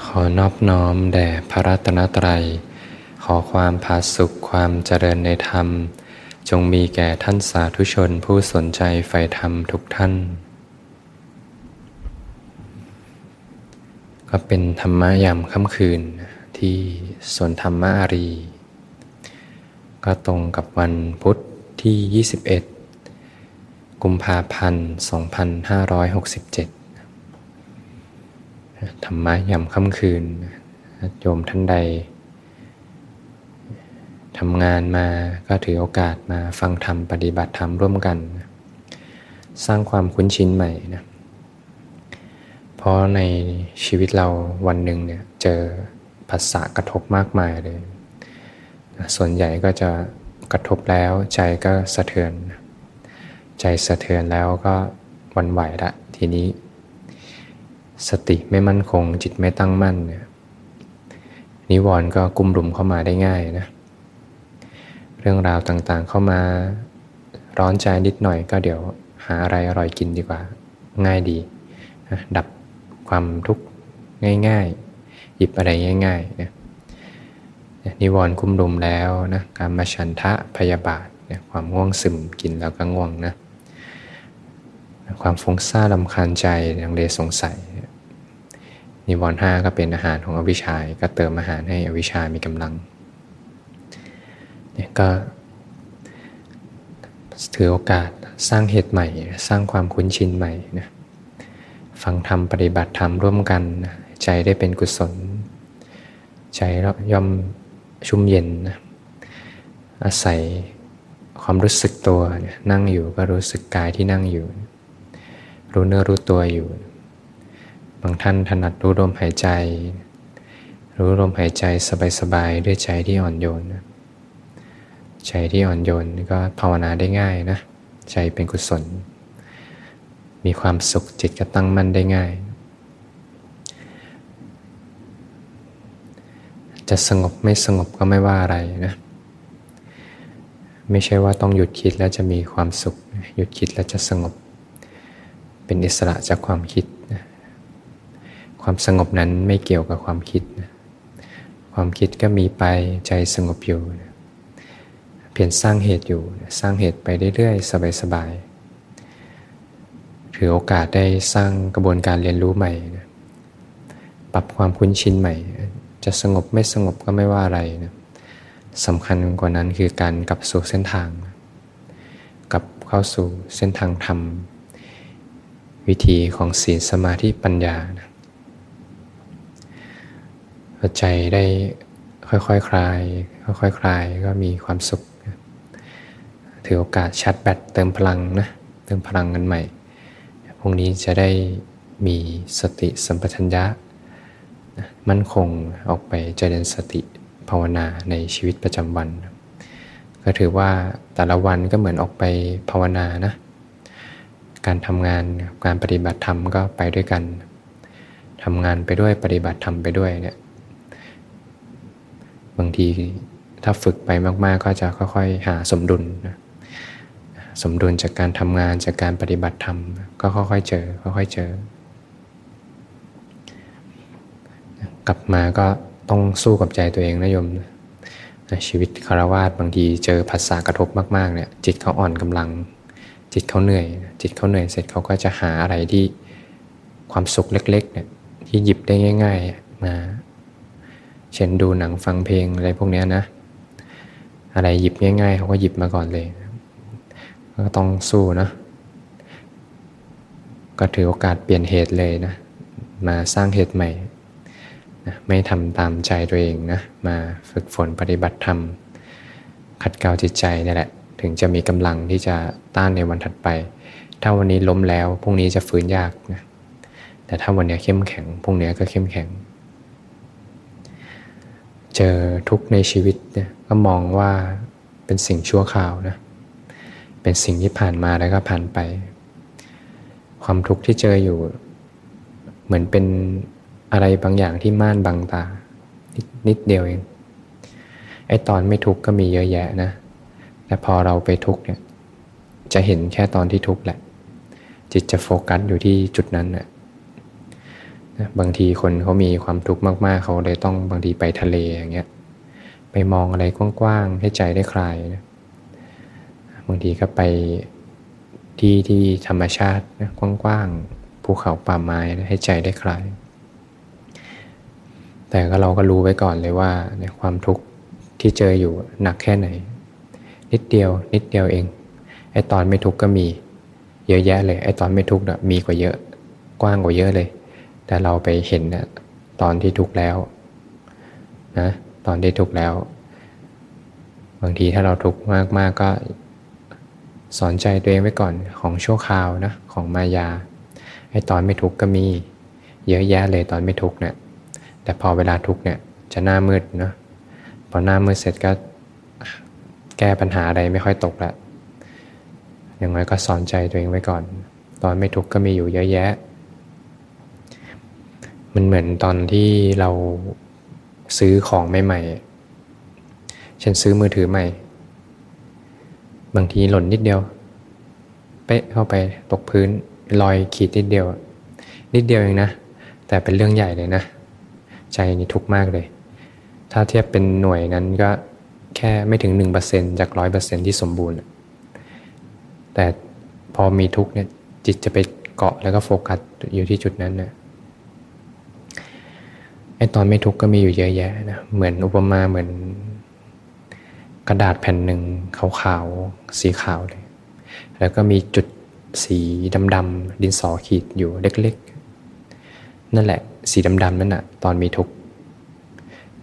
ขอนอบน้อมแด่พระรัตนตรัย ขอความผาสุขความเจริญในธรรม จงมีแก่ท่านสาธุชนผู้สนใจใฝ่ธรรมทุกท่าน ก็เป็นธรรมะยามค่ำคืนที่สวนธรรมะอารี ก็ตรงกับวันพุทธที่ 21 กุมภาพันธ์ 2567 ธรรมะยามค่ำคืนโยมท่านใดทำงานมาก็ถือโอกาสมาฟังธรรมปฏิบัติธรรมร่วมกัน สร้างความคุ้นชินใหม่นะเพราะในชีวิตเราวันหนึ่งเนี่ยเจอภาษากระทบมากมายเลย ส่วนใหญ่ก็จะกระทบแล้วใจก็สะเทือน ใจสะเทือนแล้วก็วันไหวละทีนี้ สติไม่มั่นคง จิตไม่ตั้งมั่นเนี่ยนิวรณ์ก็กุมรุมเข้ามาได้ง่ายนะเรื่องราวต่างๆเข้ามาร้อนใจนิดหน่อยก็เดี๋ยวหาอะไรอร่อยกินดีกว่า ง่ายดี ดับความทุกข์ง่ายๆ หยิบอะไรง่ายๆนะนิวรณ์กุมรุมแล้วนะการมาฉันทะพยาบาทเนี่ยความง่วงซึมกินแล้วก็ง่วงนะความฟุ้งซ่านลำคาญใจลังเลสงสัย นิวรณ์ห้าก็เป็นอาหารของอวิชาก็เติมอาหารให้อวิชามีกำลังเนี่ยก็ถือโอกาสสร้างเหตุใหม่ สร้างความคุ้นชินใหม่นะฟังธรรมปฏิบัติธรรมร่วมกัน ใจได้เป็นกุศล ใจย่อมชุ่มเย็นนะอาศัยความรู้สึกตัวนั่งอยู่ก็รู้สึกกายที่นั่งอยู่ รู้เนื้อรู้ตัวอยู่ บางท่านถนัดรู้ลมหายใจ รู้ลมหายใจสบายๆด้วยใจที่อ่อนโยนใจที่อ่อนโยนก็ภาวนาได้ง่ายนะ ใจเป็นกุศล มีความสุขจิตก็ตั้งมั่นได้ง่าย จะสงบไม่สงบก็ไม่ว่าอะไรนะ ไม่ใช่ว่าต้องหยุดคิดแล้วจะมีความสุข หยุดคิดแล้วจะสงบ เป็นอิสระจากความคิด ความสงบนั้นไม่เกี่ยวกับความคิดนะความคิดก็มีไปใจสงบอยู่นะเพียรสร้างเหตุอยู่สร้างเหตุไปเรื่อยๆ สบายๆถือโอกาสได้สร้างกระบวนการเรียนรู้ใหม่นะปรับความคุ้นชินใหม่ จะสงบไม่สงบก็ไม่ว่าอะไรนะสำคัญกว่านั้นคือการกลับสู่เส้นทาง กลับเข้าสู่เส้นทางธรรม วิธีของศีลสมาธิปัญญานะ ใจได้ค่อยๆคคลาย ค่อยๆคคลายก็มีความสุข ถือโอกาสชาร์จแบตเติมพลังนะ เติมพลังกันใหม่ พรุ่งนี้จะได้มีสติสัมปชัญญะ มั่นคงออกไปเจริญสติภาวนาในชีวิตประจำวัน ก็ถือว่าแต่ละวันก็เหมือนออกไปภาวนานะ การทำงานการปฏิบัติธรรมก็ไปด้วยกันทำงานไปด้วยปฏิบัติธรรมไปด้วยเนี่ย บางทีถ้าฝึกไปมาก ๆ ก็จะค่อยๆ หาสมดุลนะสมดุลจากการทำงานจากการปฏิบัติธรรม ก็ค่อยๆเจอค่อยๆเจอ กลับมาก็ต้องสู้กับใจตัวเองนะโยมชีวิตคารวาสบางทีเจอภาษากระทบมากๆเนี่ยจิตเขาอ่อนกำลัง จิตเขาเหนื่อย จิตเขาเหนื่อยเสร็จเขาก็จะหาอะไรที่ความสุขเล็กๆเนี่ยที่หยิบได้ง่าย ๆ มา เช่นดูหนังฟังเพลงอะไรพวกนี้นะ อะไรหยิบง่ายๆเขาก็หยิบมาก่อนเลย ก็ต้องสู้นะ ก็ถือโอกาสเปลี่ยนเหตุเลยนะ มาสร้างเหตุใหม่นะไม่ทำตามใจตัวเองนะ มาฝึกฝนปฏิบัติธรรม ขัดเกลาจิตใจนี่แหละ ถึงจะมีกำลังที่จะต้านในวันถัดไป ถ้าวันนี้ล้มแล้วพรุ่งนี้จะฟื้นยากนะ แต่ถ้าวันนี้เข้มแข็งพรุ่งนี้ก็เข้มแข็ง เจอทุกข์ในชีวิตเนี่ยก็มองว่าเป็นสิ่งชั่วคราวนะเป็นสิ่งที่ผ่านมาแล้วก็ผ่านไป ความทุกข์ที่เจออยู่ เหมือนเป็นอะไรบางอย่างที่ม่านบังตา นิดเดียวเองไอ้ตอนไม่ทุกข์ก็มีเยอะแยะนะแต่พอเราไปทุกข์เนี่ยจะเห็นแค่ตอนที่ทุกข์แหละ จิตจะโฟกัสอยู่ที่จุดนั้นนะ่ะ บางทีคนเขามีความทุกข์มากๆ เขาเลยต้องบางทีไปทะเลอย่างเงี้ยไปมองอะไรกว้างๆให้ใจได้คลายนะบางทีก็ไปที่ที่ธรรมชาตินะกว้างๆภูเขาป่าไม้นะให้ใจได้คลาย แต่ก็เราก็รู้ไว้ก่อนเลยว่าในความทุกข์ที่เจออยู่หนักแค่ไหน นิดเดียว นิดเดียวเองไอ้ตอนไม่ทุกข์ก็มี เยอะแยะเลยไอ้ตอนไม่ทุกข์มีกว่าเยอะ กว้างกว่าเยอะเลย แต่เราไปเห็นนะตอนที่ทุกข์แล้วนะตอนที่ทุกข์แล้ว บางทีถ้าเราทุกข์มาก ๆ ก็สอนใจตัวเองไว้ก่อนของชั่วคราวนะของมายาไอ้ตอนไม่ทุกข์ก็มีเยอะแยะเลยตอนไม่ทุกข์เนี่ยแต่พอเวลาทุกข์เนี่ยจะหน้ามืดนะพอหน้ามืดเสร็จก็แก้ปัญหาอะไรไม่ค่อยตกละอย่างไรก็สอนใจตัวเองไว้ก่อน ตอนไม่ทุกข์ก็มีอยู่เยอะแยะ มันเหมือนตอนที่เราซื้อของใหม่ๆเช่นซื้อมือถือใหม่ บางทีหล่นนิดเดียว เป๊ะเข้าไปตกพื้นลอยขีดนิดเดียว นิดเดียวเองนะ แต่เป็นเรื่องใหญ่เลยนะ ใจนี่ทุกข์มากเลย ถ้าเทียบเป็นหน่วยนั้นก็แค่ไม่ถึง 1%จาก 100%ที่สมบูรณ์ แต่พอมีทุกข์เนี่ยจิตจะไปเกาะแล้วก็โฟกัสอยู่ที่จุดนั้นนะ ไอตอนไม่ทุกข์ก็มีอยู่เยอะแยะนะ เหมือนอุปมาเหมือน กระดาษแผ่นหนึ่งขาวๆสีขาวเลย แล้วก็มีจุดสีดำๆดินสอขีดอยู่เล็กๆ นั่นแหละ สีดำๆนั่นน่ะตอนมีทุกข์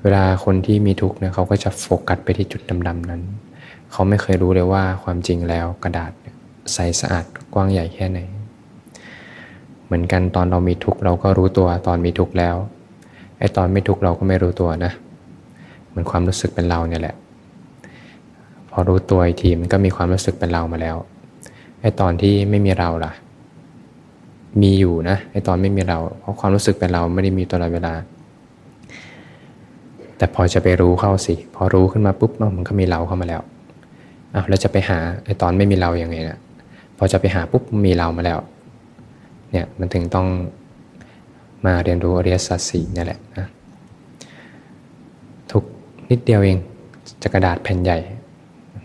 เวลาคนที่มีทุกข์เนี่ยเขาก็จะโฟกัสไปที่จุดดำๆนั้น เขาไม่เคยรู้เลยว่าความจริงแล้วกระดาษใสสะอาดกว้างใหญ่แค่ไหน เหมือนกันตอนเรามีทุกข์เราก็รู้ตัวตอนมีทุกข์แล้ว ไอตอนไม่ทุกข์เราก็ไม่รู้ตัวนะเหมือนความรู้สึกเป็นเราเนี่ยแหละ พอรู้ตัวอีกทีมันก็มีความรู้สึกเป็นเรามาแล้วไอตอนที่ไม่มีเราล่ะ มีอยู่นะไอตอนไม่มีเรา เพราะความรู้สึกเป็นเราไม่ได้มีตลอดเวลา แต่พอจะไปรู้เข้าสิ พอรู้ขึ้นมาปุ๊บมันก็มีเราเข้ามาแล้วอ้าวแล้วจะไปหาไอตอนไม่มีเราอย่างไงนะพอจะไปหาปุ๊บมีเรามาแล้ว เนี่ยมันถึงต้อง มาเรียนรู้อริยสัจสี่นี่แหละนะทุกนิดเดียวเองจะกระดาษแผ่นใหญ่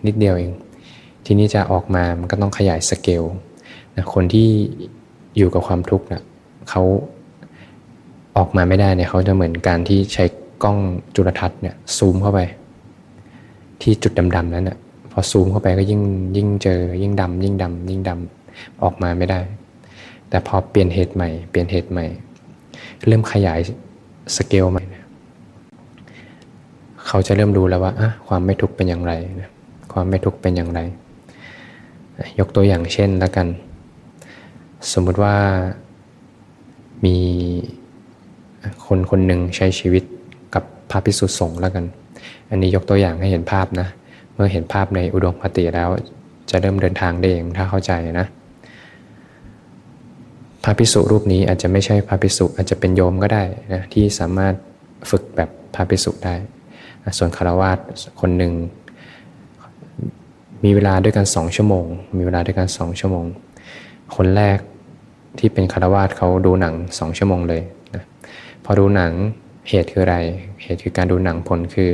นิดเดียวเอง ทีนี้จะออกมามันก็ต้องขยายสเกลนะคนที่อยู่กับความทุกข์นะเขาออกมาไม่ได้เนี่ยเขาจะเหมือนการที่ใช้กล้องจุลทรรศน์เนี่ยซูมเข้าไป ที่จุดดำๆนั้นนะ่ะพอซูมเข้าไปก็ยิ่งยิ่งเจอ ยิ่งดำยิ่งดำยิ่งดำออกมาไม่ได้ แต่พอเปลี่ยนเหตุใหม่ เปลี่ยนเหตุใหม่ เริ่มขยายสเกลใหม่เขาจะเริ่มรู้แล้วว่าความไม่ทุกข์เป็นอย่างไรนะความไม่ทุกข์เป็นอย่างไร ยกตัวอย่างเช่นแล้วกัน สมมุติว่ามีคนคนหนึ่งใช้ชีวิตกับพระพิสุสงฆ์แล้วกัน อันนี้ยกตัวอย่างให้เห็นภาพนะ เมื่อเห็นภาพในอุดมคติแล้ว จะเริ่มเดินทางได้เองถ้าเข้าใจนะ พระพิสุรูปนี้อาจจะไม่ใช่พระพิสุอาจจะเป็นโยมก็ได้นะที่สามารถฝึกแบบพระพิสุได้ ส่วนคารวาสคนหนึ่งมีเวลาด้วยกันสองชั่วโมง มีเวลาด้วยกันสองชั่วโมง คนแรกที่เป็นคารวาสเขาดูหนังสองชั่วโมงเลยนะพอดูหนังเหตุคืออะไร เหตุคือการดูหนังผลคือ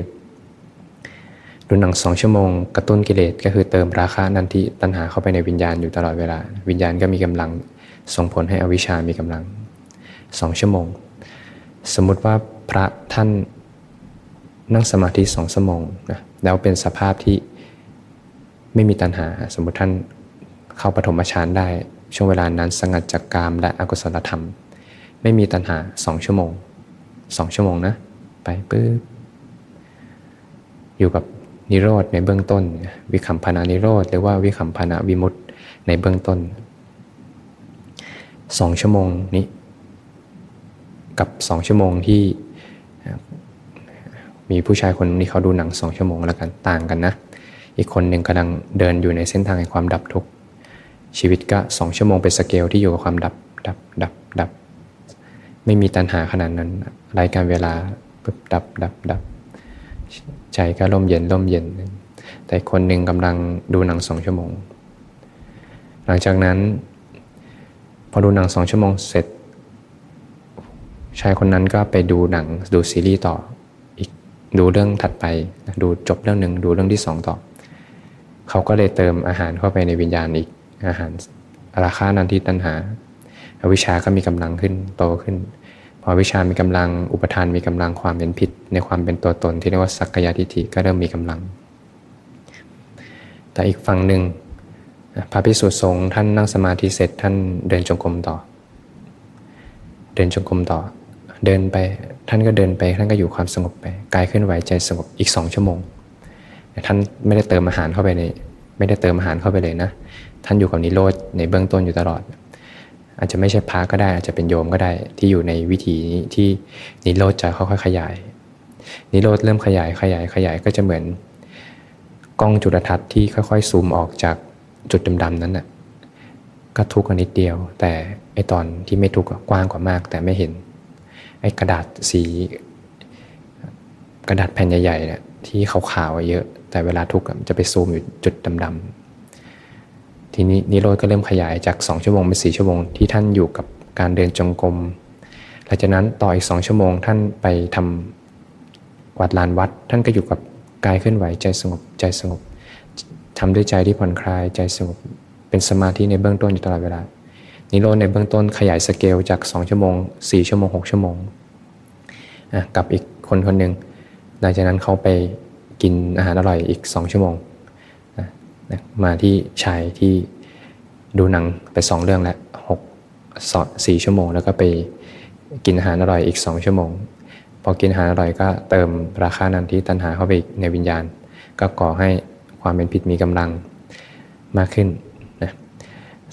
ดูหนังสองชั่วโมง กระตุ้นกิเลสก็คือเติมราคะนันทิตัณหาเข้าไปในวิญญาณอยู่ตลอดเวลา วิญญาณก็มีกำลัง ส่งผลให้อวิชามีกำลังสองชั่วโมง สมมุติว่าพระท่านนั่งสมาธิสองชั่วโมงนะแล้วเป็นสภาพที่ไม่มีตัณหา สมมติท่านเข้าปฐมฌานได้ ช่วงเวลานั้นสงัดจากกามและอกุศลธรรม ไม่มีตัณหาสองชั่วโมงสองชั่วโมงนะ ไปปึ๊บอยู่กับนิโรธในเบื้องต้น วิคัมพนานิโรธหรือว่าวิคัมพนาวิมุตในเบื้องต้น สองชั่วโมงนี้ กับสองชั่วโมงที่มีผู้ชายคนนี้เขาดูหนังสองชั่วโมงแล้วกันต่างกันนะ อีกคนหนึ่งกำลังเดินอยู่ในเส้นทางแห่งความดับทุกข์ชีวิตก็สองชั่วโมงเป็นสเกลที่อยู่กับความดับดับดับดับ ไม่มีตัณหาขนาดนั้น รายการเวลาปึ๊บดับดับดับใจก็ร่มเย็นร่มเย็น แต่คนหนึ่งกำลังดูหนังสองชั่วโมง หลังจากนั้น พอดูหนังสองชั่วโมงเสร็จ ชายคนนั้นก็ไปดูหนังดูซีรีส์ต่ออีกดูเรื่องถัดไปดูจบเรื่องหนึ่งดูเรื่องที่สองต่อ เขาก็เลยเติมอาหารเข้าไปในวิญญาณอีกอาหารราคานันทิตันหาอวิชาก็มีกำลังขึ้นโตขึ้น พอวิชามีกำลังอุปทานมีกำลังความเป็นผิดในความเป็นตัวตนที่เรียกว่าสักกายทิฏฐิก็เริ่มมีกำลัง แต่อีกฝั่งหนึ่ง พระพิสุสงฆ์ท่านนั่งสมาธิเสร็จท่านเดินจงกรมต่อ เดินจงกรมต่อ เดินไปท่านก็เดินไปท่านก็อยู่ความสงบไปกายเคลื่อนไหวใจสงบอีกสองชั่วโมงท่านไม่ได้เติมอาหารเข้าไปในไม่ได้เติมอาหารเข้าไปเลยนะ ท่านอยู่กับนิโรธในเบื้องต้นอยู่ตลอด อาจจะไม่ใช่พระก็ได้ อาจจะเป็นโยมก็ได้ที่อยู่ในวิถีที่นิโรธจะค่อยๆขยาย นิโรธเริ่มขยายขยายขยายก็จะเหมือนกล้องจุลทรรศน์ที่ค่อยๆซูมออกจาก จุดดำๆนั้นน่ะก็ทุกข์นิดเดียว แต่ไอตอนที่ไม่ทุกข์กว้างกว่ามาก แต่ไม่เห็นไอกระดาษสี กระดาษแผ่นใหญ่ๆเนี่ยที่ขาวๆเยอะ แต่เวลาทุกข์จะไปซูมอยู่จุดดำๆทีนี้นิโรธก็เริ่มขยายจากสองชั่วโมงเป็นสี่ชั่วโมงที่ท่านอยู่กับการเดินจงกรมหลังจากนั้นต่ออีกสองชั่วโมงท่านไปทำกวาดลานวัด ท่านก็อยู่กับกายเคลื่อนไหวใจสงบใจสงบ ทำด้วยใจที่ผ่อนคลายใจสงบเป็นสมาธิในเบื้องต้นอยู่ตลอดเวลา นิโรธในเบื้องต้นขยายสเกลจาก 2 ชั่วโมง 4 ชั่วโมง 6 ชั่วโมงกับอีกคนคนหนึ่งหลังจากนั้นเขาไปกินอาหารอร่อยอีก 2 ชั่วโมงมาที่ชายที่ดูหนังไป 2 เรื่องแล้วหกสี่ชั่วโมง แล้วก็ไปกินอาหารอร่อยอีก 2 ชั่วโมง พอกินอาหารอร่อยก็เติมราคานันที่ตันหาเข้าไปในวิญญาณ ก็ก่อให้ ความเป็นผิดมีกำลังมากขึ้นนะ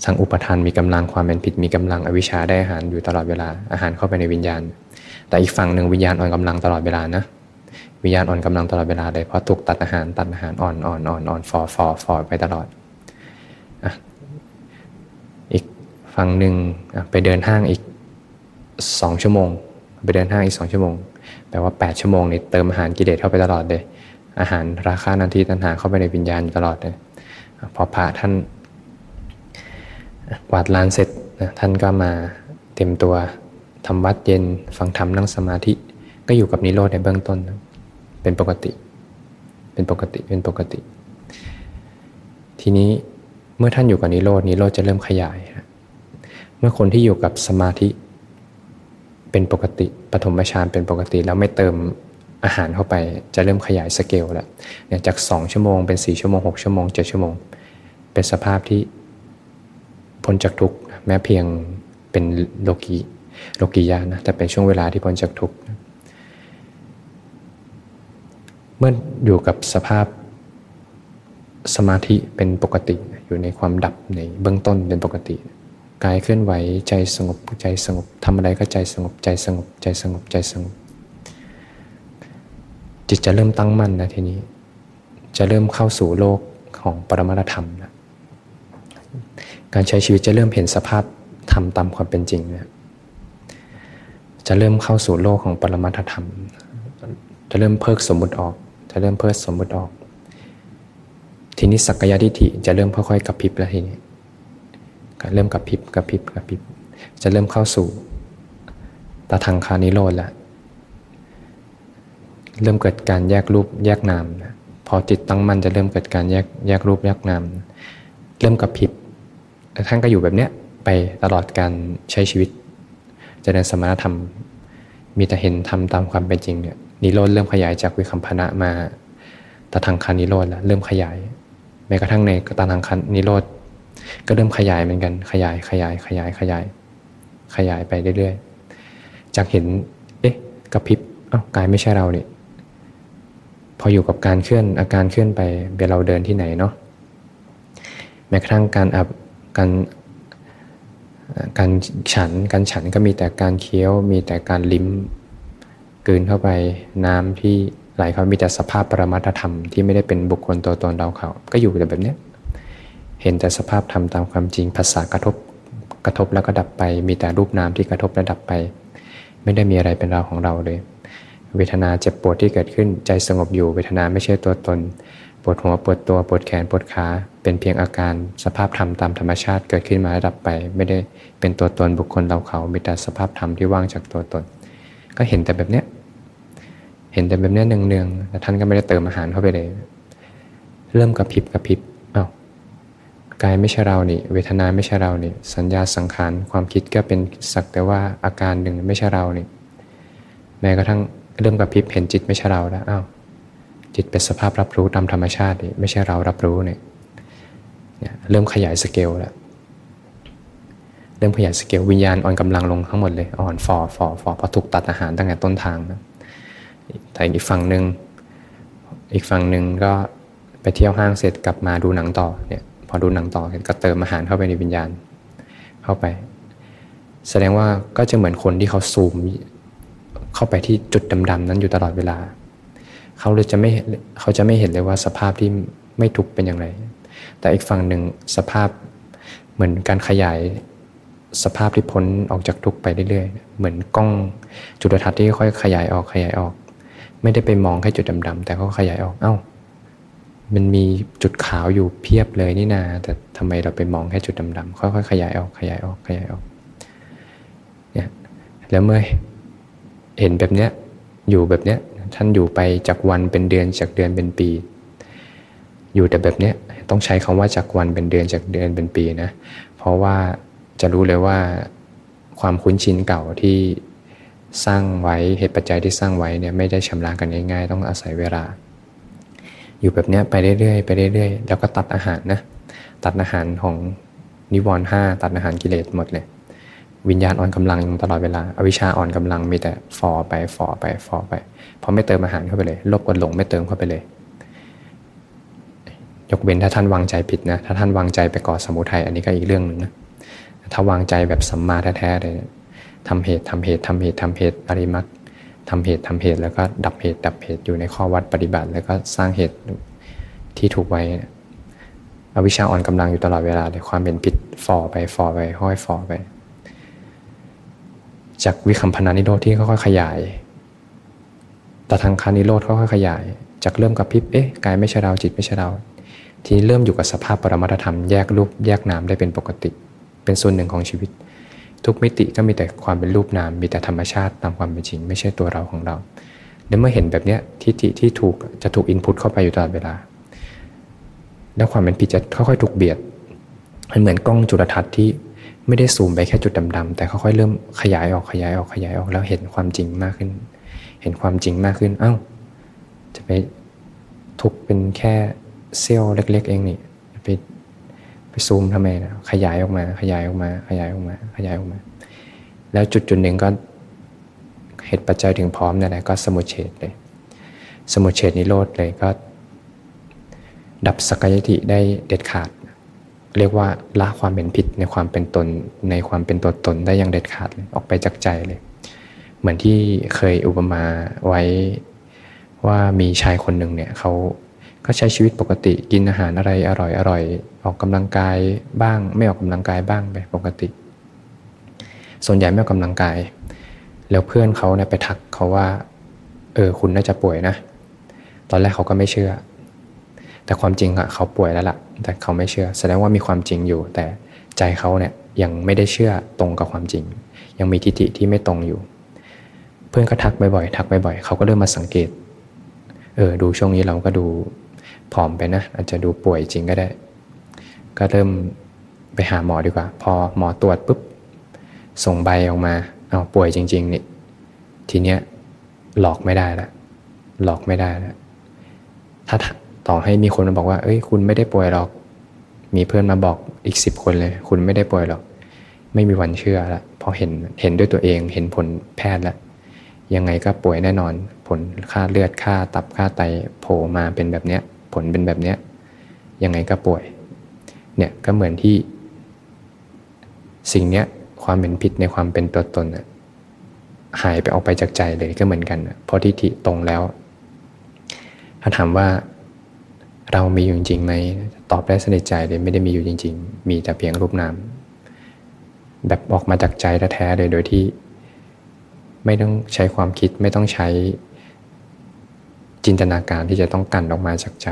ทั้งอุปทานมีกำลังความเป็นผิดมีกำลังอวิชชาได้อาหารอยู่ตลอดเวลาอาหารเข้าไปในวิญญาณ แต่อีกฝั่งหนึ่งวิญญาณอ่อนกำลังตลอดเวลานะวิญญาณอ่อนกำลังตลอดเวลาเลยเพราะถูกตัดอาหารตัดอาหารอ่อนอ่อนอ่อนอ่อนฟอฟอฟอไปตลอดออีกฝั่งหนึ่งไปเดินห้างอีกสองชั่วโมง ไปเดินห้างอีกสองชั่วโมงแปลว่าแปดชั่วโมงนี่เติมอาหารกิเลสเข้าไปตลอดเลย อาหารราคานันทีตัณหาเข้าไปในวิญญาณอยู่ตลอดเลยพอพระท่านกวาดลานเสร็จท่านก็มาเต็มตัวทำวัดเย็นฟังธรรมนั่งสมาธิ ก็อยู่กับนิโรธในเบื้องต้น เป็นปกติ เป็นปกติเป็นปกติ ทีนี้เมื่อท่านอยู่กับนิโรธนิโรธจะเริ่มขยาย เมื่อคนที่อยู่กับสมาธิ เป็นปกติปฐมฌานเป็นปกติ แล้วไม่เติม อาหารเข้าไปจะเริ่มขยายสเกลแล้วเนี่ยจาก 2 ชั่วโมงเป็น 4 ชั่วโมง 6 ชั่วโมง 7 ชั่วโมง เป็นสภาพที่พ้นจากทุกข์แม้เพียงเป็นโลกีโลกียานะแต่เป็นช่วงเวลาที่พ้นจากทุกข์เมื่ออยู่กับสภาพสมาธิเป็นปกติอยู่ในความดับในเบื้องต้นเป็นปกติ กายเคลื่อนไหวใจสงบใจสงบทำอะไรก็ใจสงบใจสงบใจสงบใจสงบ จิตจะเริ่มตั้งมั่นนะทีนี้ จะเริ่มเข้าสู่โลกของปรมาธรรมนะการใช้ชีวิตจะเริ่มเห็นสภาพธรรมตามความเป็นจริงนะจะเริ่มเข้าสู่โลกของปรมาธรรม จะเริ่มเพิกสมมุติออก จะเริ่มเพิกสมมุติออก ทีนี้สักยะทิฏฐิจะเริ่มค่อยๆกับพริบแล้วทีนี้เริ่มกับพริบกับพริบกับพริบ จะเริ่มเข้าสู่ตาทางคานิโรธแล้ว เริ่มเกิดการแยกรูปแยกนามนะพอจิตตั้งมั่นจะเริ่มเกิดการแยกแยกรูปแยกนามเริ่มกับผิดท่านก็อยู่แบบเนี้ยไปตลอดการใช้ชีวิตจะเดินสมณธรรม มีแต่เห็นทำตามความเป็นจริงเนี่ยนิโรธเริ่มขยายจากวิคัมพนะมาตาทางคานิโรธแล้วเริ่มขยาย แม้กระทั่งในตาทางคานิโรธก็เริ่มขยายเหมือนกันขยายขยายขยายขยาย ขยายไปเรื่อยๆจากเห็น เอ๊ะกระพริบอ้าวกายไม่ใช่เราเนี่ย พออยู่กับการเคลื่อนอาการเคลื่อนไปเวลาเราเดินที่ไหนเนาะแม้กระทั่งการอับการการฉันการฉันก็มีแต่การเคี้ยว มีแต่การลิ้มกืนเข้าไปน้ำที่ไหลเขามีแต่สภาพปรมัตธรรมที่ไม่ได้เป็นบุคคลตัวตนเราเขา ก็อยู่แต่แบบนี้เห็นแต่สภาพธรรมตามความจริงภาษากระทบกระทบแล้วก็ดับไป มีแต่รูปนามที่กระทบและดับไป ไม่ได้มีอะไรเป็นเราของเราเลย เวทนาเจ็บปวดที่เกิดขึ้นใจสงบอยู่เวทนาไม่ใช่ตัวตน ปวดหัวปวดตัวปวดแขนปวดขา เป็นเพียงอาการสภาพธรรมตามธรรมชาติเกิดขึ้นมาระดับไป ไม่ได้เป็นตัวตนบุคคลเราเขามีแต่สภาพธรรมที่ว่างจากตัวตน ก็เห็นแต่แบบเนี้ยเห็นแต่แบบเนี้ยเนืองๆแต่ท่านก็ไม่ได้เติมอาหารเข้าไปเลย เริ่มกระพริบกระพริบอ้าวกายไม่ใช่เรานี่ เวทนาไม่ใช่เรานี่ สัญญาสังขารความคิดก็เป็นสักแต่ว่าอาการหนึ่งไม่ใช่เรานี่แม้กระทั่ง เริ่มกระพริบเห็นจิตไม่ใช่เราแล้วอ้าวจิตเป็นสภาพรับรู้ตามธรรมชาตินี่ไม่ใช่เรารับรู้เนี่ยเริ่มขยายสเกลแล้วเริ่มขยายสเกลวิญญาณอ่อนกำลังลงทั้งหมดเลยอ่อนฟอฟอฟอพราะถูกตัดอาหารตั้งแต่ต้นทางนะแต่อีกฝั่งหนึ่งอีกฝั่งหนึ่งก็ไปเที่ยวห้างเสร็จกลับมาดูหนังต่อเนี่ยพอดูหนังต่อก็เติมอาหารเข้าไปในวิญญาณเข้าไป แสดงว่าก็จะเหมือนคนที่เขาซูม เข้าไปที่จุดดำๆนั้นอยู่ตลอดเวลา เขาเลยจะไม่เขาจะไม่เห็นเลยว่าสภาพที่ไม่ทุกเป็นอย่างไร แต่อีกฝั่งหนึ่งสภาพเหมือนการขยายสภาพที่พ้นออกจากทุกไปเรื่อยๆ เหมือนกล้องจุดทัศน์ที่ค่อยขยายออกขยายออก ไม่ได้ไปมองแค่จุดดำๆแต่เขาขยายออก เอา้า มันมีจุดขาวอยู่เพียบเลยนี่นา แต่ทำไมเราไปมองแค่จุดดำๆค่อยๆขยายออกขยายออกขยายออก เนี่ย แล้วเมื่อ เห็นแบบเนี้ยอยู่แบบเนี้ยท่านอยู่ไปจากวันเป็นเดือนจากเดือนเป็นปี อยู่แต่แบบเนี้ยต้องใช้คำว่าจากวันเป็นเดือนจากเดือนเป็นปีนะเพราะว่าจะรู้เลยว่าความคุ้นชินเก่าที่สร้างไว้เหตุปัจจัยที่สร้างไว้เนี่ยไม่ได้ชำระกันง่ายๆ ต้องอาศัยเวลา อยู่แบบเนี้ยไปเรื่อยๆไปเรื่อยๆ แล้วก็ตัดอาหารนะตัดอาหารของนิวรณ์ห้าตัดอาหารกิเลสหมดเลย วิญญาณอ่อนกำลังตลอดเวลาอวิชชาอ่อนกำลังมีแต่ฟอไปฟอไปฟอไปเพราะไม่เติมอาหารเข้าไปเลยลบกดหลงไม่เติมเข้าไปเลย ยกเว้นถ้าท่านวางใจผิดนะถ้าท่านวางใจไปก่อสมุทัยอันนี้ก็อีกเรื่องหนึ่งนะถ้าวางใจแบบสัมมาแท้ๆเลยทำเหตุทำเหตุทำเหตุทำเหตุอริมักทำเหตุทำเหตุแล้วก็ดับเหตุดับเหตุอยู่ในข้อวัดปฏิบัติ แล้วก็สร้างเหตุที่ถูกไว้อวิชชาอ่อนกำลังอยู่ตลอดเวลาเลยความเป็นผิดฝ่อไปฝ่อไปห้อยฝ่อไป จากวิคัมพนานิโรธที่ค่อยๆขยายแต่ทางคานิโรธค่อยๆขยาย จากเริ่มกับพิบเอ๊ะกายไม่ใช่เราจิตไม่ใช่เรา ทีนี้เริ่มอยู่กับสภาพปรมัตธรรมแยกรูปแยกนามได้เป็นปกติ เป็นส่วนหนึ่งของชีวิต ทุกมิติก็มีแต่ความเป็นรูปนามมีแต่ธรรมชาติตามความเป็นจริง ไม่ใช่ตัวเราของเราแล้วเมื่อเห็นแบบนี้ทิฏฐิที่ถูกจะถูกอินพุตเข้าไปอยู่ตลอดเวลา แล้วความเป็นผิดจะค่อยๆถูกเบียดมันเหมือนกล้องจุลทรรศน์ที่ ไม่ได้ซูมไปแค่จุดดำๆแต่ค่อยๆเริ่มขยายออกขยายออกขยายออกแล้วเห็นความจริงมากขึ้น เห็นความจริงมากขึ้น เอ้า จะไปทุกเป็นแค่เซี่ยวเล็ก ๆ เองนี่ไปไปซูมทำไมนะขยายออกมา ขยายออกมา ขยายออกมา ขยายออกมา แล้วจุดจุดหนึ่งก็เหตุปัจจัยถึงพร้อมนี่แหละก็สมุเฉดเลย สมุเฉดนิโรธเลยก็ ดับสกายติได้เด็ดขาด เรียกว่าละความเป็นผิดในความเป็นตนในความเป็นตัวตนได้อย่างเด็ดขาดออกไปจากใจเลย เหมือนที่เคยอุปมาไว้ว่ามีชายคนหนึ่งเนี่ยเขาก็ใช้ชีวิตปกติกินอาหารอะไรอร่อยอร่อยออกกำลังกายบ้าง ไม่ออกกำลังกายบ้างไปปกติ ส่วนใหญ่ไม่ออกกำลังกาย แล้วเพื่อนเขาเนี่ยไปทักเขาว่าเออคุณน่าจะป่วยนะ ตอนแรกเขาก็ไม่เชื่อ แต่ความจริงอะเขาป่วยแล้วละ่ะ แต่เขาไม่เชื่อ แสดงว่ามีความจริงอยู่ แต่ใจเขาเนี่ยยังไม่ได้เชื่อตรงกับความจริง ยังมีทิฏฐิที่ไม่ตรงอยู่ เพื่อนก็ทักบ่อยๆทักบ่อยๆเขาก็เริ่มมาสังเกต เออดูช่วงนี้เราก็ดูผอมไปนะ อาจจะดูป่วยจริงก็ได้ ก็เริ่มไปหาหมอดีกว่า พอหมอตรวจปุ๊บส่งใบออกมาเอาป่วยจริงๆนี่ทีเนี้ยหลอกไม่ได้ละหลอกไม่ได้ละถ้า ต่อให้มีคนมาบอกว่า เอ้ย คุณไม่ได้ป่วยหรอก มีเพื่อนมาบอกอีกสิบคนเลย คุณไม่ได้ป่วยหรอก ไม่มีวันเชื่อละเพราะเห็นเห็นด้วยตัวเอง เห็นผลแพทย์แล้วยังไงก็ป่วยแน่นอน ผลค่าเลือดค่าตับค่าไตโผล่มาเป็นแบบเนี้ย ผลเป็นแบบเนี้ย ยังไงก็ป่วย เนี่ยก็เหมือนที่ สิ่งเนี้ยความเป็นผิดในความเป็นตัวตนหายไปออกไปจากใจเลยก็เหมือนกันเพราะทิฏฐิตรงแล้ว ถ้าถามว่า เรามีอยู่จริงไหมตอบได้สนิทใจเลยไม่ได้มีอยู่จริง ๆ มีแต่เพียงรูปนามแบบออกมาจากใจแท้ๆเลยโดยที่ ไม่ต้องใช้ความคิดไม่ต้องใช้จินตนาการที่จะต้องกันออกมาจากใจ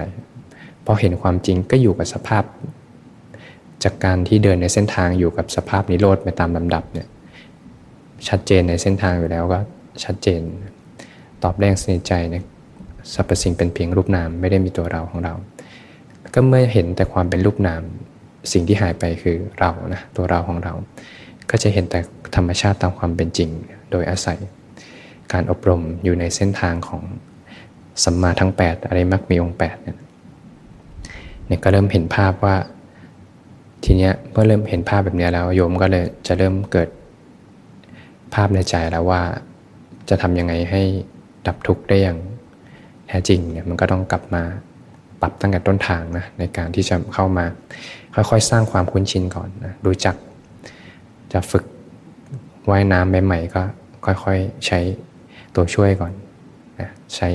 พอเห็นความจริงก็อยู่กับสภาพ จากการที่เดินในเส้นทางอยู่กับสภาพนิโรธไปตามลำดับเนี่ยชัดเจนในเส้นทางอยู่แล้วก็ชัดเจน ตอบแรงสนิทใจเนี่ย สรรพสิ่งเป็นเพียงรูปนามไม่ได้มีตัวเราของเรา ก็เมื่อเห็นแต่ความเป็นรูปนาม สิ่งที่หายไปคือเรานะตัวเราของเรา ก็จะเห็นแต่ธรรมชาติตามความเป็นจริง โดยอาศัย การอบรมอยู่ในเส้นทางของสัมมาทั้ง 8 อะไรมักมีองค์8เนี่ยเนี่ยก็เริ่มเห็นภาพว่า ทีเนี้ยเมื่อเริ่มเห็นภาพแบบนี้แล้วโยมก็เลยจะเริ่มเกิดภาพในใจแล้วว่า จะทำยังไงให้ดับทุกข์ได้อย่าง แท้จริงเนี่ยมันก็ต้องกลับมาปรับตั้งแต่ต้นทางนะในการที่จะเข้ามา ค่อยๆ สร้างความคุ้นชินก่อนนะรู้จักจะฝึกว่ายน้ำใหม่ๆก็ค่อยๆ ใช้ตัวช่วยก่อนนะใช้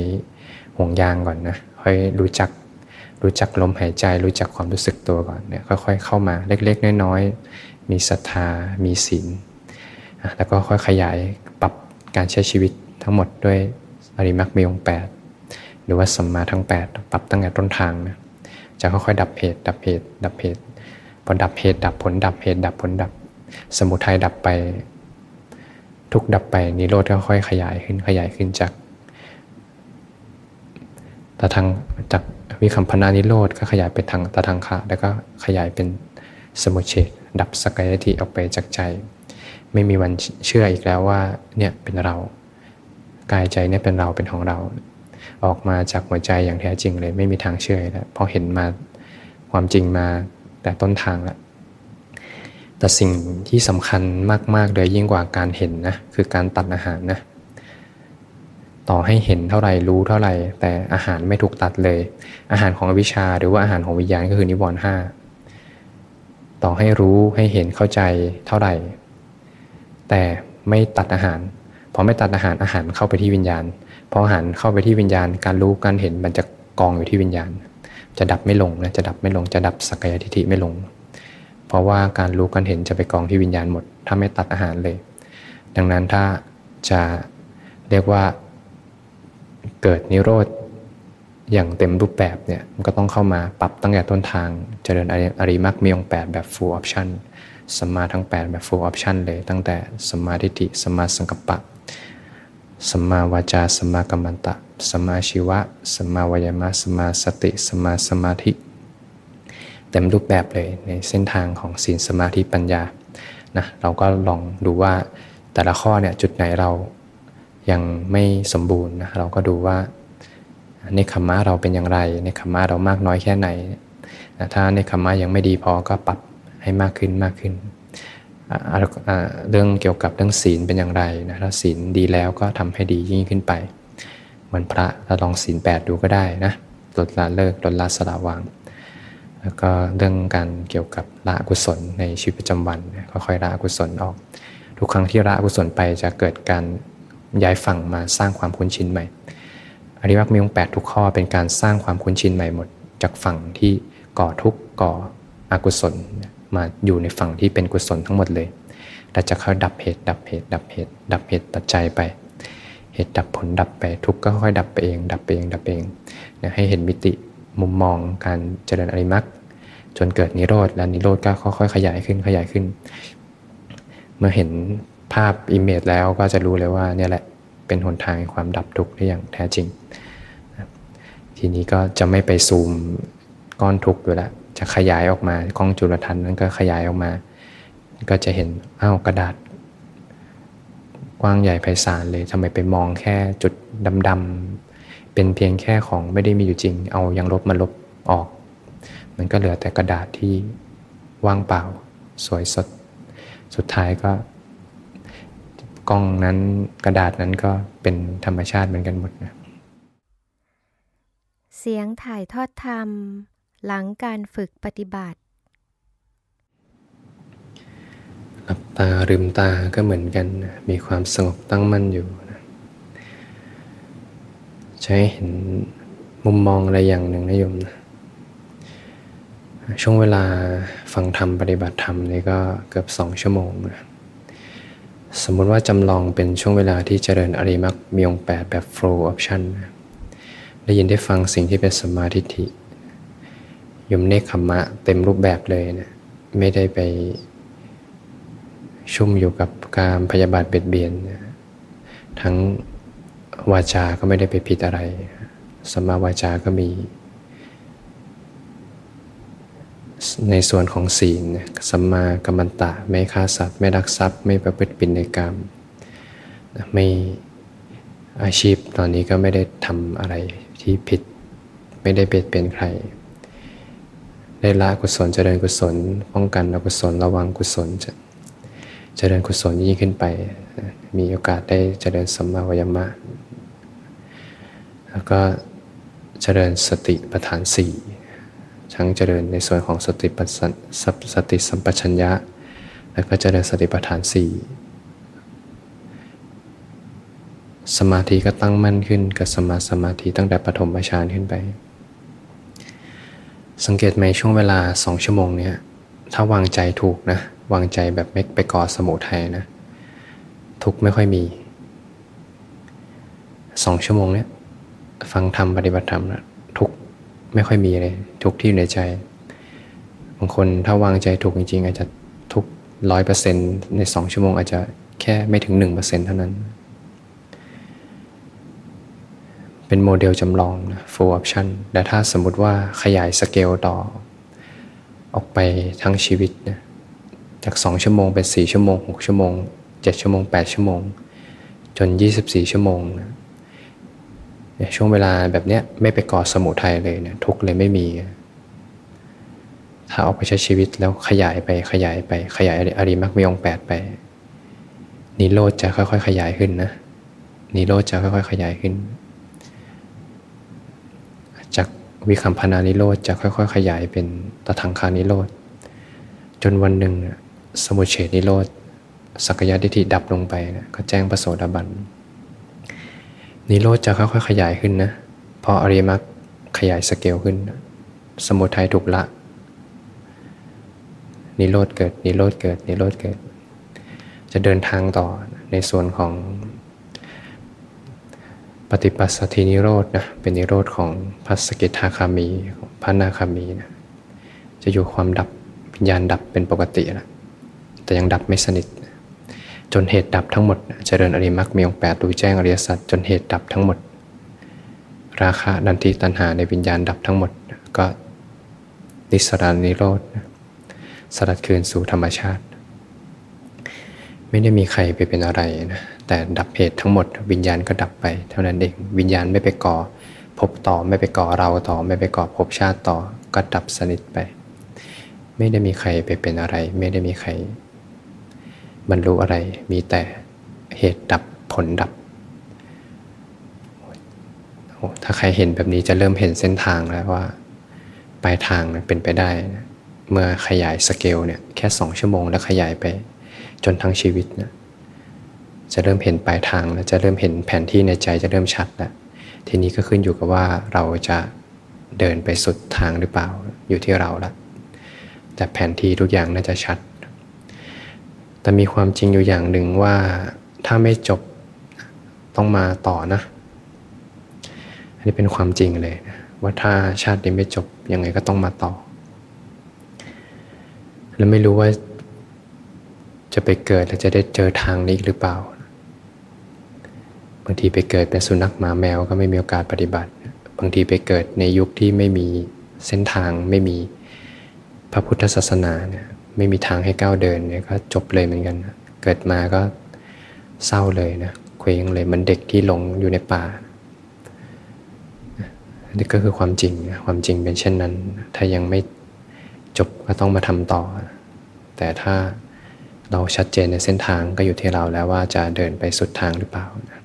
ห่วงยางก่อนนะค่อยรู้จักรู้จักลมหายใจ รู้จักความรู้สึกตัวก่อนเนี่ยค่อยๆ เข้ามาเล็กๆ น้อยๆ มีศรัทธา มีศีลแล้วก็ค่อยขยายปรับการใช้ชีวิตทั้งหมดด้วยอริมักมีองแปด รือว่าสัมมาทั้ง 8 ปรับตั้งแต่ต้นทางนะจะค่อยๆดับเหตุดับเหตุดับเหตุพอดับเหตุดับผลดับเหตุดับผลดับ สมุทัยดับไป ทุกดับไปนิโรธก็ค่อยขยายขึ้นขยายขึ้นจากตทางจากวิคัมพนานิโรธก็ขยายไปทางตาทางขาแล้วก็ขยายเป็นสมุเฉดดับสกายทิออกไปจากใจ ไม่มีวันเชื่ออีกแล้วว่าเนี่ยเป็นเรา กายใจเนี่ยเป็นเราเป็นของเรา ออกมาจากหัวใจอย่างแท้จริงเลยไม่มีทางเชื่อแล้วพอเห็นมาความจริงมาแต่ต้นทางแล้วแต่สิ่งที่สำคัญมาก ๆ เลยยิ่งกว่าการเห็นนะคือการตัดอาหารนะต่อให้เห็นเท่าไหร่รู้เท่าไหร่ แต่อาหารไม่ถูกตัดเลย อาหารของวิชาหรือว่าอาหารของวิญญาณก็คือนิวรณ์ห้าต่อให้รู้ให้เห็นเข้าใจเท่าไหร่ แต่ไม่ตัดอาหาร พอไม่ตัดอาหารอาหารเข้าไปที่วิญญาณพออาหารเข้าไปที่วิญญาณ การรู้การเห็นมันจะกองอยู่ที่วิญญาณ จะดับไม่ลงนะจะดับไม่ลงจะดับสักยทิฏฐิไม่ลง เพราะว่าการรู้การเห็นจะไปกองที่วิญญาณหมด ถ้าไม่ตัดอาหารเลย ดังนั้นถ้าจะเรียกว่าเกิดนิโรธอย่างเต็มรูปแบบเนี่ยมันก็ต้องเข้ามาปรับตั้งแต่ต้นทางเจริญอริมักมีองแปดแบบ full option สมาทั้ง 8 แบบ full option เลย ตั้งแต่สมาธิิสมาสังกัปปะ สมาวาจาสมากรรมตะสมาชีวะสมาวายมะสมาสติสมาสมาธิ เต็มรูปแบบเลยในเส้นทางของศีลสมาธิปัญญานะเราก็ลองดูว่าแต่ละข้อเนี่ยจุดไหนเรายังไม่สมบูรณ์นะเราก็ดูว่าในคำมะเราเป็นอย่างไร ในคำมะเรามากน้อยแค่ไหนนะถ้าในคำมะยังไม่ดีพอก็ปรับให้มากขึ้นมากขึ้น เรื่องเกี่ยวกับเรื่องศีลเป็นอย่างไรนะถ้าศีลดีแล้วก็ทำให้ดียิ่งขึ้นไป เหมือนพระเราลองศีลแปดดูก็ได้นะลดละเลิกลดละสละวาง แล้วก็เรื่องการเกี่ยวกับละกุศลในชีวิตประจำวันค่อยๆละกุศลออก ทุกครั้งที่ละกุศลไปจะเกิดการย้ายฝั่งมาสร้างความคุ้นชินใหม่อริยมักมีองแปดทุกข้อเป็นการสร้างความคุ้นชินใหม่หมด จากฝั่งที่ก่อทุกข์ก่ออกุศล มาอยู่ในฝั่งที่เป็นกุศลทั้งหมดเลยเราจะเข้าดับเหตุดับเหตุดับเหตุดับเหตุปัจจัยไป เหตุดับผลดับไปทุกก็ค่อยดับไปเอง ดับไปเองดับเองนะให้เห็นมิติมุมมองการเจริญอริมักจนเกิดนิโรธและนิโรธก็ค่อยๆขยายขึ้นขยายขึ้น เมื่อเห็นภาพอิมเมจแล้วก็จะรู้เลยว่าเนี่ยแหละเป็นหนทางความดับทุกข์ได้อย่างแท้จริง ทีนี้ก็จะไม่ไปซูมก้อนทุกข์อยู่แล้ว จะขยายออกมากล้องจุลทรรศน์นั้นก็ขยายออกมา ก็จะเห็นอ้าวกระดาษ กว้างใหญ่ไพศาลเลยทำไมไปมองแค่จุดดำๆเป็นเพียงแค่ของไม่ได้มีอยู่จริง เอายังลบมาลบออก มันก็เหลือแต่กระดาษที่ว่างเปล่า สวยสด สุดท้ายก็กล้องนั้นกระดาษนั้นก็เป็นธรรมชาติเหมือนกันหมดนะเสียงถ่ายทอดธรรม หลังการฝึกปฏิบัติ หลับตาลืมตาก็เหมือนกันมีความสงบตั้งมั่นอยู่นะใช้เห็นมุมมองอะไรอย่างหนึ่งนะโยมนะช่วงเวลาฟังธรรมปฏิบัติธรรมนี่ก็เกือบสองชั่วโมงนะสมมติว่าจำลองเป็นช่วงเวลาที่เจริญอริมักมีองแปดแบบ flow option ได้ยินได้ฟังสิ่งที่เป็นสมาธิ ยมเนคขมะเต็มรูปแบบเลยนะไม่ได้ไปชุ่มอยู่กับการพยาบาทเบียดเบียน ทั้งวาจาก็ไม่ได้ไปผิดอะไร สมาวาจาก็มี ในส่วนของศีลสัมมากัมมันตะ ไม่ฆ่าสัตว์ ไม่รักทรัพย์ ไม่ประพฤติผิดในกรรม ไม่อาชีพตอนนี้ก็ไม่ได้ทำอะไรที่ผิด ไม่ได้เบียดเป็นใคร ได้ละกุศลเจริญกุศล ป้องกันอกุศลระวังกุศลจะเจริญกุศลยิ่งขึ้นไป มีโอกาสได้เจริญสัมมาวยมะแล้วก็เจริญสติปัฏฐานสี่ทั้งเจริญในส่วนของสติปัสสติสัมปชัญญะ แล้วก็เจริญสติปัฏฐานสี่สมาธิก็ตั้งมั่นขึ้นกับสมาสมาธิตั้งแต่ปฐมฌานขึ้นไป สังเกตไหมช่วงเวลาสองชั่วโมงเนี้ยถ้าวางใจถูกนะ วางใจแบบไม่ไปก่อสมุทัยนะ ทุกไม่ค่อยมีสองชั่วโมงเนี้ยฟังธรรมปฏิบัติธรรมนะทุกไม่ค่อยมีเลย ทุกที่อยู่ในใจ บางคนถ้าวางใจถูกจริง ๆ อาจจะทุกร้อยเปอร์เซ็นต์ในสองชั่วโมงอาจจะแค่ไม่ถึงหนึ่งเปอร์เซ็นต์เท่านั้น เป็นโมเดลจำลองนะ full option แต่ถ้าสมมติว่าขยายสเกลต่อ ออกไปทั้งชีวิตนะจาก 2 ชั่วโมงเป็น 4 ชั่วโมง 6 ชั่วโมง 7 ชั่วโมง 8 ชั่วโมง จน 24 ชั่วโมงนะช่วงเวลาแบบเนี้ยไม่ไปก่อสมุทัยเลยเนะทุกข์เลยไม่มี ถ้าออกไปใช้ชีวิตแล้วขยายไปขยายไปขยายอริยมรรคมีองค์แปดไป นิโรธจะค่อยๆ ขยายขึ้นนะนิโรธจะค่อยๆ ขยายขึ้น จากวิกขัมภนนิโรธจะค่อย ๆ ขยายเป็นตทังคนิโรธจนวันหนึ่งสมุจเฉทนิโรธสักกายทิฏฐิดับลงไปนะก็แจ้งพระโสดาบันนิโรธจะค่อยๆขยายขึ้นนะพออริมักขยายสเกลขึ้น สมุทัยถูกละ นิโรธเกิดนิโรธเกิดนิโรธเกิด จะเดินทางต่อในส่วนของ ปฏิปัสสธินิโรธนะเป็นนิโรธของพัสกิทาคามีของพระนาคามีนะจะอยู่ความดับวิญญาณดับเป็นปกตินะแต่ยังดับไม่สนิท จนเหตุดับทั้งหมดเจริญอริมักมีองแปดดูแจ้งอริยสัจจนเหตุดับทั้งหมด ราคะดันทีตัณหาในวิญญาณดับทั้งหมด ก็นิสรานิโรธสลัดคืนสู่ธรรมชาติ ไม่ได้มีใครไปเป็นอะไรนะ แต่ดับเหตุทั้งหมด วิญญาณก็ดับไป เท่านั้นเองวิญญาณไม่ไปก่อพบต่อไม่ไปก่อเราต่อไม่ไปก่อพบชาติต่อก็ดับสนิทไป ไม่ได้มีใครไปเป็นอะไร ไม่ได้มีใครบรรลุอะไรมีแต่เหตุดับผลดับถ้าใครเห็นแบบนี้จะเริ่มเห็นเส้นทางแล้วว่าปลายทางเป็นไปได้เมื่อขยายสเกลเนี่ยแค่สองชั่วโมงแล้วขยายไปจนทั้งชีวิตเนะ จะเริ่มเห็นปลายทางแล้วจะเริ่มเห็นแผนที่ในใจจะเริ่มชัดแล้วทีนี้ก็ขึ้นอยู่กับว่าเราจะเดินไปสุดทางหรือเปล่าอยู่ที่เราละแต่แผนที่ทุกอย่างน่าจะชัด แต่มีความจริงอยู่อย่างหนึ่งว่าถ้าไม่จบต้องมาต่อนะ อันนี้เป็นความจริงเลยนะว่าถ้าชาตินี้ไม่จบยังไงก็ต้องมาต่อ แล้วไม่รู้ว่าจะไปเกิดแล้วจะได้เจอทางนี้หรือเปล่าางทีไปเกิดเป็นสุนัขหมาแมวก็ไม่มีโอกาสปฏิบัติ บางทีไปเกิดในยุคที่ไม่มีเส้นทางไม่มีพระพุทธศาสนาเนี่ยไม่มีทางให้ก้าวเดินเนี่ยก็จบเลยเหมือนกันเกิดมาก็เศร้าเลยนะเคว้งเลยมันเด็กที่หลงอยู่ในป่านี่ก็คือความจริงความจริงเป็นเช่นนั้น ถ้ายังไม่จบก็ต้องมาทำต่อ แต่ถ้าเราชัดเจนในเส้นทางก็อยู่ที่เราแล้วว่าจะเดินไปสุดทางหรือเปล่านะ